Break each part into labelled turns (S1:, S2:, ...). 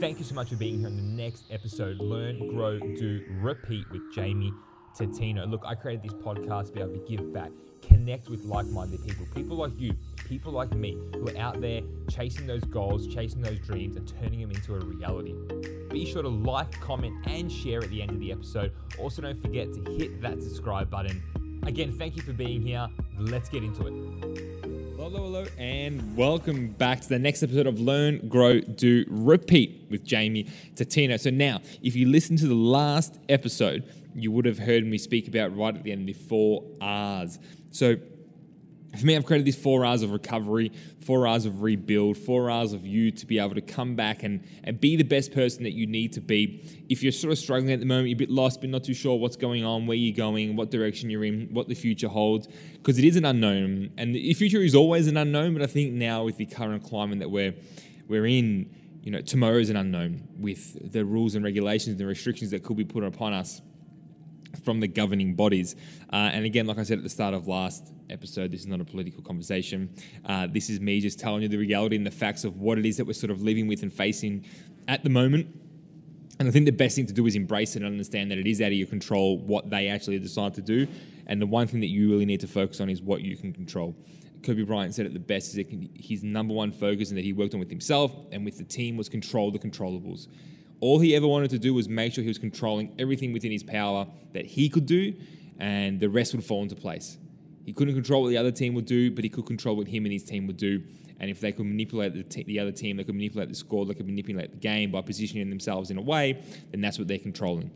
S1: thank you so much for being here on the next episode Learn, Grow, Do, Repeat with Jamie Tatino. Look, I created this podcast to be able to give back, connect with like minded people, people like you, people like me, who are out there chasing those goals, chasing those dreams, and turning them into a reality. Be sure to like, comment, and share at the end of the episode. Also, don't forget to hit that subscribe button. Again, thank you for being here. Let's get into it. Hello, hello, and welcome back to the next episode of Learn, Grow, Do, Repeat with Jamie Tatino. So, now, if you listen to the last episode, you would have heard me speak about right at the end the four R's. So, for me, I've created these four R's of recovery, four R's of rebuild, four R's of you to be able to come back and, and be the best person that you need to be. If you're sort of struggling at the moment, you're a bit lost, but not too sure what's going on, where you're going, what direction you're in, what the future holds, because it is an unknown. And the future is always an unknown, but I think now with the current climate that we're, we're in, you know, tomorrow is an unknown with the rules and regulations and the restrictions that could be put upon us from the governing bodies. Uh, and again, like I said at the start of last episode, this is not a political conversation. Uh, this is me just telling you the reality and the facts of what it is that we're sort of living with and facing at the moment. And I think the best thing to do is embrace it and understand that it is out of your control what they actually decide to do. And the one thing that you really need to focus on is what you can control. Kobe Bryant said it the best is his number one focus and that he worked on with himself and with the team was control the controllables. All he ever wanted to do was make sure he was controlling everything within his power that he could do, and the rest would fall into place. He couldn't control what the other team would do, but he could control what him and his team would do. And if they could manipulate the, t- the other team, they could manipulate the score, they could manipulate the game by positioning themselves in a way, then that's what they're controlling.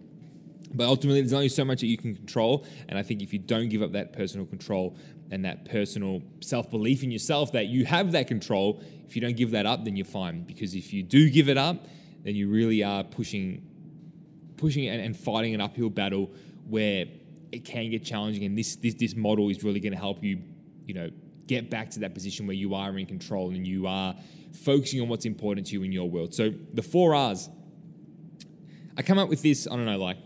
S1: But ultimately, there's only so much that you can control. And I think if you don't give up that personal control and that personal self belief in yourself that you have that control, if you don't give that up, then you're fine. Because if you do give it up, then you really are pushing, pushing and, and fighting an uphill battle where it can get challenging. And this this this model is really going to help you, you know, get back to that position where you are in control and you are focusing on what's important to you in your world. So the four R's. I come up with this. I don't know, like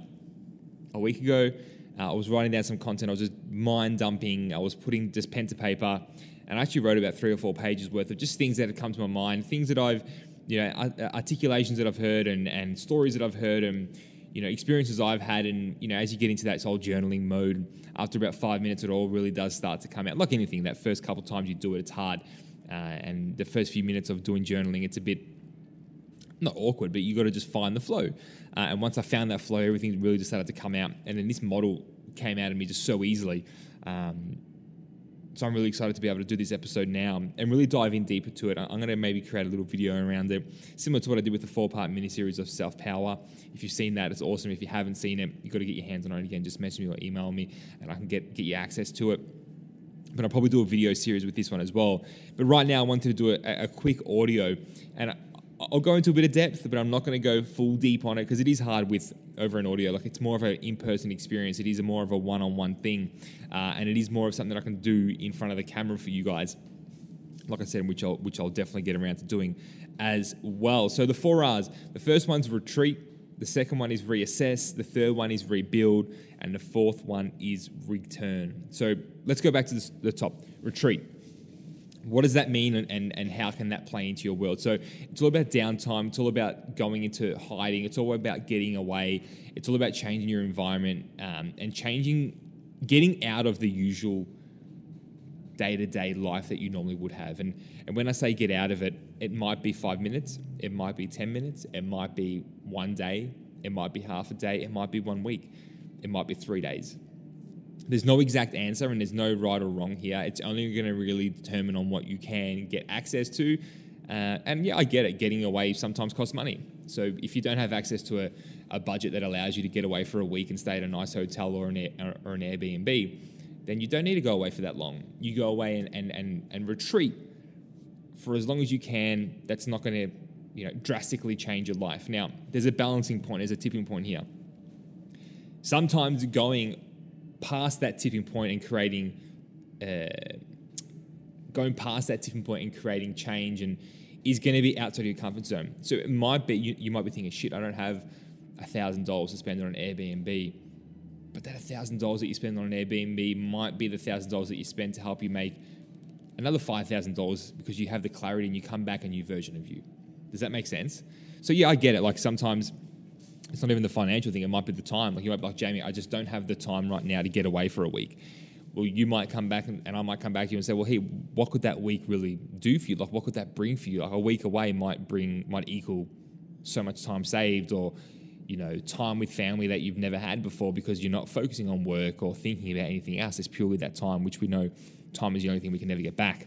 S1: a week ago. Uh, I was writing down some content. I was just mind dumping. I was putting just pen to paper, and I actually wrote about three or four pages worth of just things that had come to my mind, things that I've you know, articulations that I've heard and, and stories that I've heard and, you know, experiences I've had. And, you know, as you get into that whole journaling mode, after about five minutes, it all really does start to come out. Like anything, that first couple times you do it, it's hard. Uh, and the first few minutes of doing journaling, it's a bit not awkward, but you got to just find the flow. Uh, and once I found that flow, everything really just started to come out. And then this model came out of me just so easily. Um, so I'm really excited to be able to do this episode now and really dive in deeper to it. I'm going to maybe create a little video around it, similar to what I did with the four-part mini-series of Self Power. If you've seen that, it's awesome. If you haven't seen it, you've got to get your hands on it again. Just message me or email me, and I can get get you access to it. But I'll probably do a video series with this one as well. But right now, I wanted to do a, a quick audio, and I'll go into a bit of depth, but I'm not going to go full deep on it because it is hard with over an audio. Like it's more of an in-person experience. It is a more of a one-on-one thing, uh, and it is more of something that I can do in front of the camera for you guys. Like I said, which I'll which I'll definitely get around to doing as well. So the four R's. The first one's retreat. The second one is reassess. The third one is rebuild, and the fourth one is return. So let's go back to the top. Retreat what does that mean and, and, and how can that play into your world? So it's all about downtime. It's all about going into hiding. It's all about getting away. It's all about changing your environment um, and changing, getting out of the usual day to day life that you normally would have. And, and when I say get out of it, it might be five minutes, it might be 10 minutes, it might be one day, it might be half a day, it might be one week, it might be three days there's no exact answer and there's no right or wrong here. It's only going to really determine on what you can get access to. Uh, and yeah, I get it. Getting away sometimes costs money. So if you don't have access to a, a budget that allows you to get away for a week and stay at a nice hotel or an, Air, or an Airbnb, then you don't need to go away for that long. You go away and, and, and, and retreat for as long as you can. That's not going to you know, drastically change your life. Now, there's a balancing point, there's a tipping point here. Sometimes going past that tipping point and creating, uh, going past that tipping point and creating change and is going to be outside of your comfort zone. So it might be, you, you might be thinking, shit, I don't have a thousand dollars to spend on an Airbnb. But that a thousand dollars that you spend on an Airbnb might be the thousand dollars that you spend to help you make another five thousand dollars because you have the clarity and you come back a new version of you. Does that make sense? So yeah, I get it. Like sometimes it's not even the financial thing. It might be the time. Like you might be like, Jamie, I just don't have the time right now to get away for a week. Well, you might come back and, and I might come back to you and say, well, hey, what could that week really do for you? Like, what could that bring for you? Like a week away might bring, might equal so much time saved or, you know, time with family that you've never had before because you're not focusing on work or thinking about anything else. It's purely that time, which we know time is the only thing we can never get back,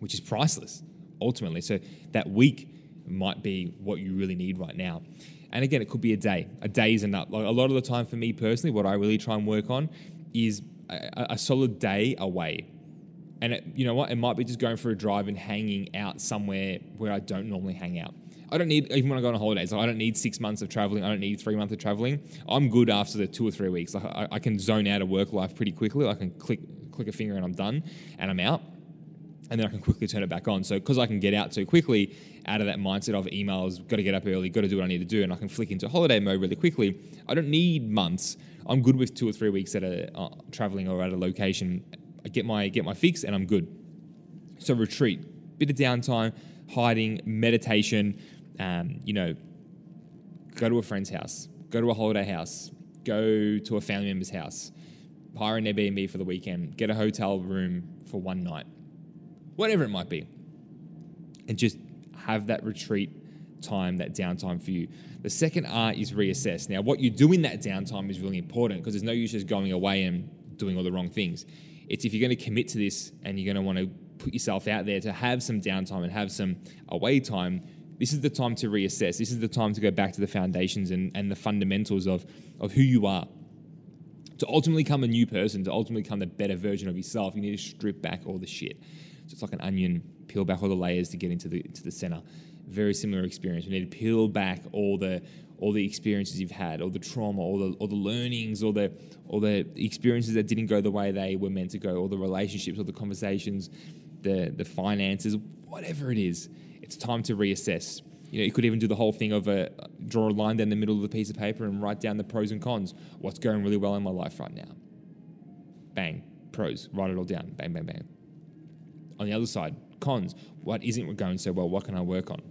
S1: which is priceless ultimately. So that week might be what you really need right now. And again, it could be a day. A day is enough. Like a lot of the time for me personally, what I really try and work on is a, a solid day away. And it, you know what? It might be just going for a drive and hanging out somewhere where I don't normally hang out. I don't need even when I go on holidays. I don't need six months of traveling. I don't need three months of traveling. I'm good after the two or three weeks. Like I, I can zone out of work life pretty quickly. I can click click a finger and I'm done and I'm out and then I can quickly turn it back on. So because I can get out so quickly out of that mindset of emails, got to get up early, got to do what I need to do, and I can flick into holiday mode really quickly. I don't need months. I'm good with two or three weeks at a uh, traveling or at a location. I get my get my fix and I'm good. So retreat, bit of downtime, hiding, meditation. Um, you know, go to a friend's house, go to a holiday house, go to a family member's house, hire an Airbnb for the weekend, get a hotel room for one night whatever it might be. And just have that retreat time, that downtime for you. The second R is reassess. Now, what you do in that downtime is really important because there's no use just going away and doing all the wrong things. It's if you're going to commit to this and you're going to want to put yourself out there to have some downtime and have some away time, this is the time to reassess. This is the time to go back to the foundations and, and the fundamentals of, of who you are. To ultimately become a new person, to ultimately become the better version of yourself, you need to strip back all the shit. So it's like an onion, peel back all the layers to get into the to the center. Very similar experience. We need to peel back all the all the experiences you've had, all the trauma, all the all the learnings, all the all the experiences that didn't go the way they were meant to go, all the relationships, all the conversations, the the finances, whatever it is. It's time to reassess. You know, you could even do the whole thing of a draw a line down the middle of the piece of paper and write down the pros and cons. What's going really well in my life right now? Bang, pros. Write it all down. Bang, bang, bang on the other side, cons. What isn't going so well? What can I work on?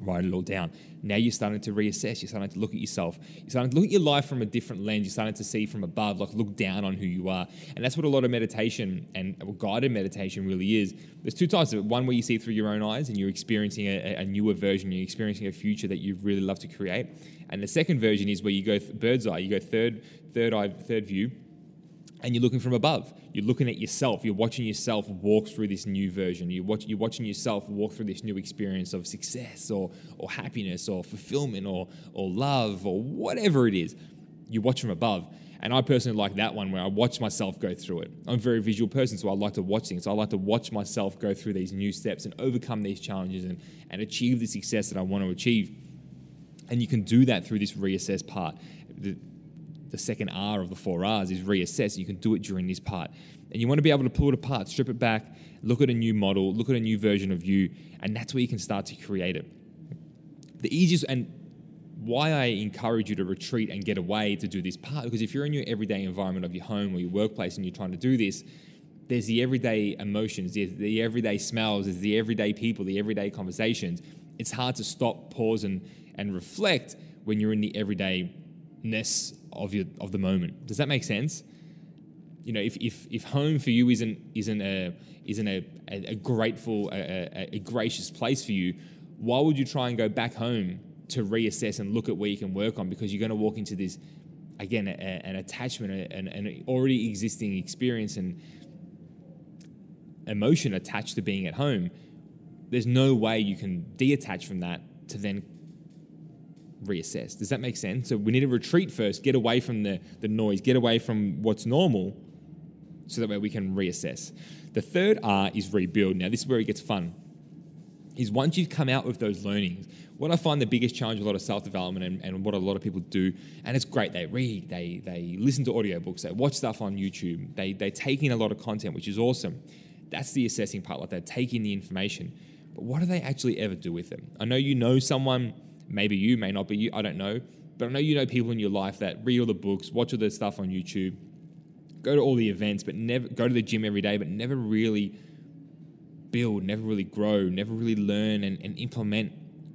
S1: Write it all down. Now you're starting to reassess. You're starting to look at yourself. You're starting to look at your life from a different lens. You're starting to see from above, like look down on who you are. And that's what a lot of meditation and guided meditation really is. There's two types of it. One where you see through your own eyes and you're experiencing a, a newer version. You're experiencing a future that you really love to create. And the second version is where you go th- bird's eye. You go third, third eye, third view and you're looking from above. You're looking at yourself. You're watching yourself walk through this new version. You're, watch, you're watching yourself walk through this new experience of success or, or happiness or fulfillment or, or love or whatever it is. You watch from above. And I personally like that one where I watch myself go through it. I'm a very visual person, so I like to watch things. So I like to watch myself go through these new steps and overcome these challenges and, and achieve the success that I want to achieve. And you can do that through this reassess part. The, the second R of the four R's is reassess. You can do it during this part. And you want to be able to pull it apart, strip it back, look at a new model, look at a new version of you, and that's where you can start to create it. The easiest and why I encourage you to retreat and get away to do this part, because if you're in your everyday environment of your home or your workplace and you're trying to do this, there's the everyday emotions, there's the everyday smells, there's the everyday people, the everyday conversations. It's hard to stop, pause, and, and reflect when you're in the everydayness of your of the moment. Does that make sense? You know, if, if, if home for you isn't isn't a isn't a, a, a grateful a, a, gracious place for you, why would you try and go back home to reassess and look at where you can work on? Because you're going to walk into this again an attachment, an, an already existing experience and emotion attached to being at home. There's no way you can detach from that to then reassess. Does that make sense? So we need to retreat first, get away from the, the noise, get away from what's normal, so that way we can reassess. The third R is rebuild. Now, this is where it gets fun. Is once you've come out with those learnings, what I find the biggest challenge with a lot of self development and, and, what a lot of people do, and it's great, they read, they, they listen to audiobooks, they watch stuff on YouTube, they, they take in a lot of content, which is awesome. That's the assessing part, like they're taking the information. But what do they actually ever do with it? I know you know someone Maybe you, may not be you, I don't know. But I know you know people in your life that read all the books, watch all the stuff on YouTube, go to all the events, but never go to the gym every day, but never really build, never really grow, never really learn and, and implement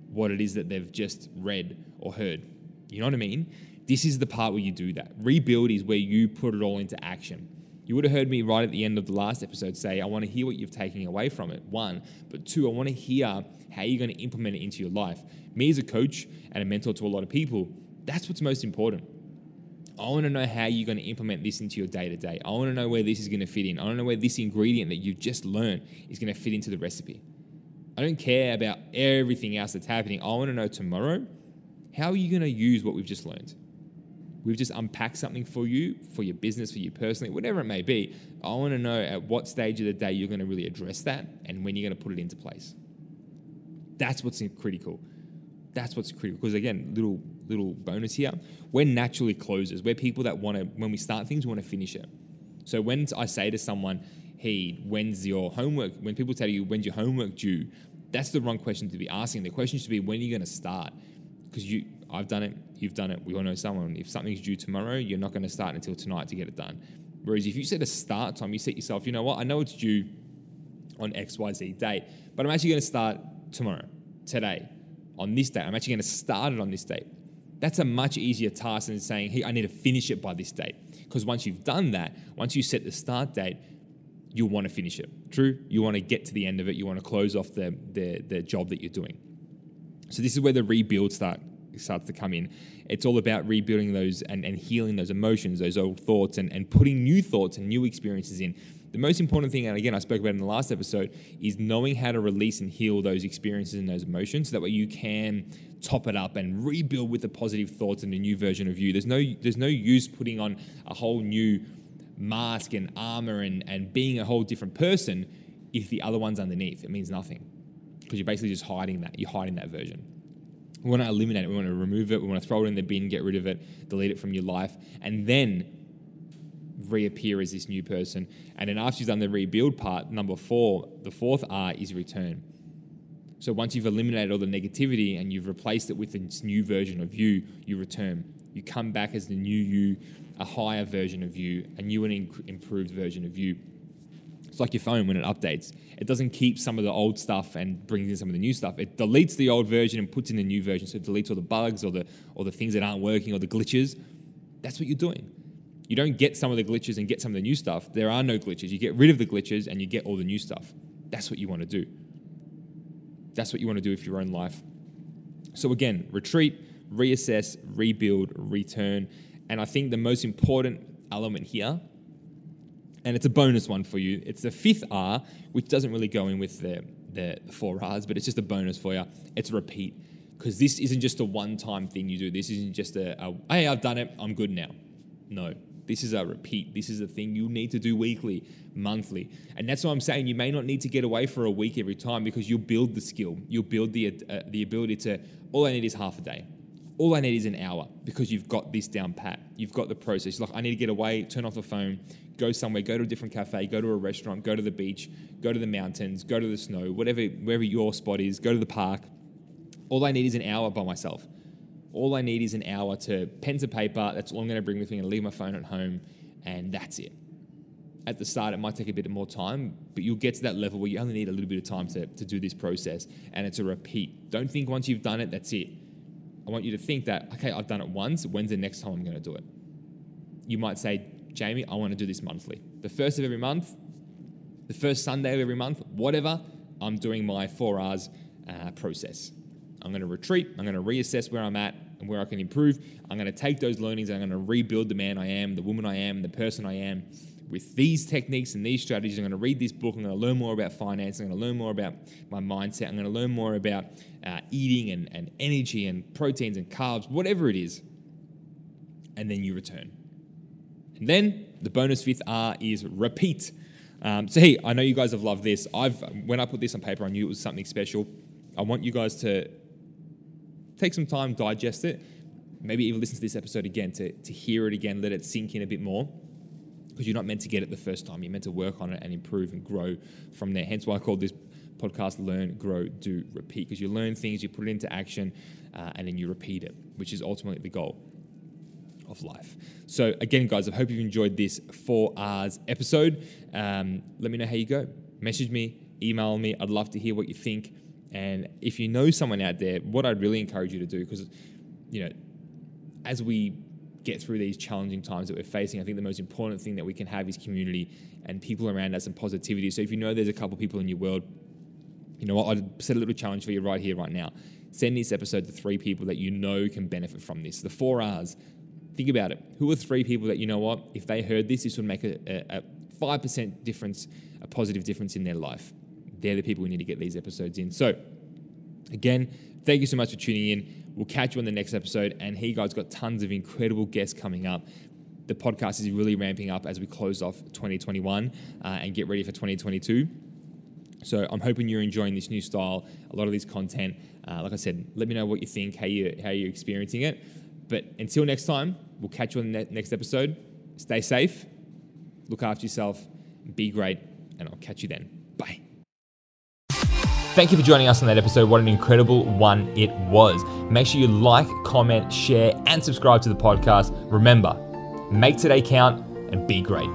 S1: what it is that they've just read or heard. You know what I mean? This is the part where you do that. Rebuild is where you put it all into action. You would have heard me right at the end of the last episode say, I want to hear what you've taken away from it. One, but two, I want to hear how you're going to implement it into your life. Me as a coach and a mentor to a lot of people, that's what's most important. I want to know how you're going to implement this into your day to day. I want to know where this is going to fit in. I want to know where this ingredient that you've just learned is going to fit into the recipe. I don't care about everything else that's happening. I want to know tomorrow how are you going to use what we've just learned? We've just unpacked something for you, for your business, for you personally, whatever it may be. I want to know at what stage of the day you're going to really address that and when you're going to put it into place. That's what's critical. That's what's critical. Because again, little little bonus here, we're naturally closers. We're people that want to, when we start things, we want to finish it. So when I say to someone, hey, when's your homework? When people tell you, when's your homework due? That's the wrong question to be asking. The question should be, when are you going to start? Because you, I've done it, you've done it. We all know someone. If something's due tomorrow, you're not going to start until tonight to get it done. Whereas if you set a start time, you set yourself, you know what? I know it's due on XYZ date, but I'm actually going to start tomorrow, today, on this date. I'm actually going to start it on this date. That's a much easier task than saying, hey, I need to finish it by this date. Because once you've done that, once you set the start date, you'll want to finish it. True? You want to get to the end of it. You want to close off the, the, the job that you're doing. So this is where the rebuild start starts to come in. It's all about rebuilding those and, and healing those emotions, those old thoughts, and, and putting new thoughts and new experiences in. The most important thing, and again, I spoke about in the last episode, is knowing how to release and heal those experiences and those emotions so that way you can top it up and rebuild with the positive thoughts and a new version of you. There's no there's no use putting on a whole new mask and armor and, and being a whole different person if the other one's underneath. It means nothing. Because you're basically just hiding that. You're hiding that version. We want to eliminate it. We want to remove it. We want to throw it in the bin, get rid of it, delete it from your life, and then reappear as this new person. And then after you've done the rebuild part, number four, the fourth R is return. So once you've eliminated all the negativity and you've replaced it with this new version of you, you return. You come back as the new you, a higher version of you, a new and improved version of you. It's like your phone when it updates. It doesn't keep some of the old stuff and brings in some of the new stuff. It deletes the old version and puts in the new version. So it deletes all the bugs or the or the things that aren't working or the glitches. That's what you're doing. You don't get some of the glitches and get some of the new stuff. There are no glitches. You get rid of the glitches and you get all the new stuff. That's what you want to do. That's what you want to do with your own life. So, again, retreat, reassess, rebuild, return. And I think the most important element here, and it's a bonus one for you, it's the fifth R, which doesn't really go in with the, the four R's, but it's just a bonus for you. It's a repeat. Because this isn't just a one time thing you do. This isn't just a, a, hey, I've done it, I'm good now. No, this is a repeat. This is a thing you need to do weekly, monthly. And that's why I'm saying you may not need to get away for a week every time because you'll build the skill. You'll build the, uh, the ability to, all I need is half a day. All I need is an hour because you've got this down pat. You've got the process. Like, I need to get away, turn off the phone, go somewhere, go to a different cafe, go to a restaurant, go to the beach, go to the mountains, go to the snow, whatever, wherever your spot is, go to the park. All I need is an hour by myself all I need is an hour to pen to paper. That's all I'm going to bring with me. and leave my phone at home, and that's it. At the start, it might take a bit more time, but you'll get to that level where you only need a little bit of time to, to do this process, and it's a repeat. Don't think once you've done it, that's it. I want you to think that, okay, I've done it once. When's the next time I'm going to do it? You might say, Jamie, I want to do this monthly. The first of every month, the first Sunday of every month, whatever, I'm doing my four R's uh, process. I'm going to retreat. I'm going to reassess where I'm at and where I can improve. I'm going to take those learnings and I'm going to rebuild the man I am, the woman I am, the person I am with these techniques and these strategies. I'm going to read this book. I'm going to learn more about finance. I'm going to learn more about my mindset. I'm going to learn more about uh, eating and, and energy and proteins and carbs, whatever it is. And then you return. And then the bonus fifth R is repeat. Um, so hey, I know you guys have loved this. I've when I put this on paper, I knew it was something special. I want you guys to take some time, digest it, maybe even listen to this episode again to, to hear it again, let it sink in a bit more. Because you're not meant to get it the first time. You're meant to work on it and improve and grow from there. Hence why I called this podcast Learn, Grow, Do, Repeat. Because you learn things, you put it into action, uh, and then you repeat it, which is ultimately the goal of life. So, again, guys, I hope you've enjoyed this 4 R's episode. Um, let me know how you go. Message me, email me. I'd love to hear what you think And if you know someone out there, what I'd really encourage you to do, because, you know, as we get through these challenging times that we're facing, I think the most important thing that we can have is community and people around us and positivity. So if you know there's a couple people in your world, you know what, I'd set a little challenge for you right here, right now. Send this episode to three people that you know can benefit from this. The four R's. Think about it. Who are three people that you know what, if they heard this, this would make a, a, a 5% difference, a positive difference in their life? They're the people we need to get these episodes in. So, again, thank you so much for tuning in. We'll catch you on the next episode. And he guys got tons of incredible guests coming up. The podcast is really ramping up as we close off 2021 uh, and get ready for 2022. So I'm hoping you're enjoying this new style, a lot of this content. Uh, like I said, let me know what you think, how you how you're experiencing it. But until next time, we'll catch you on the next episode. Stay safe, look after yourself, be great, and I'll catch you then. Thank you for joining us on that episode. What an incredible one it was. Make sure you like, comment, share, and subscribe to the podcast. Remember, make today count and be great.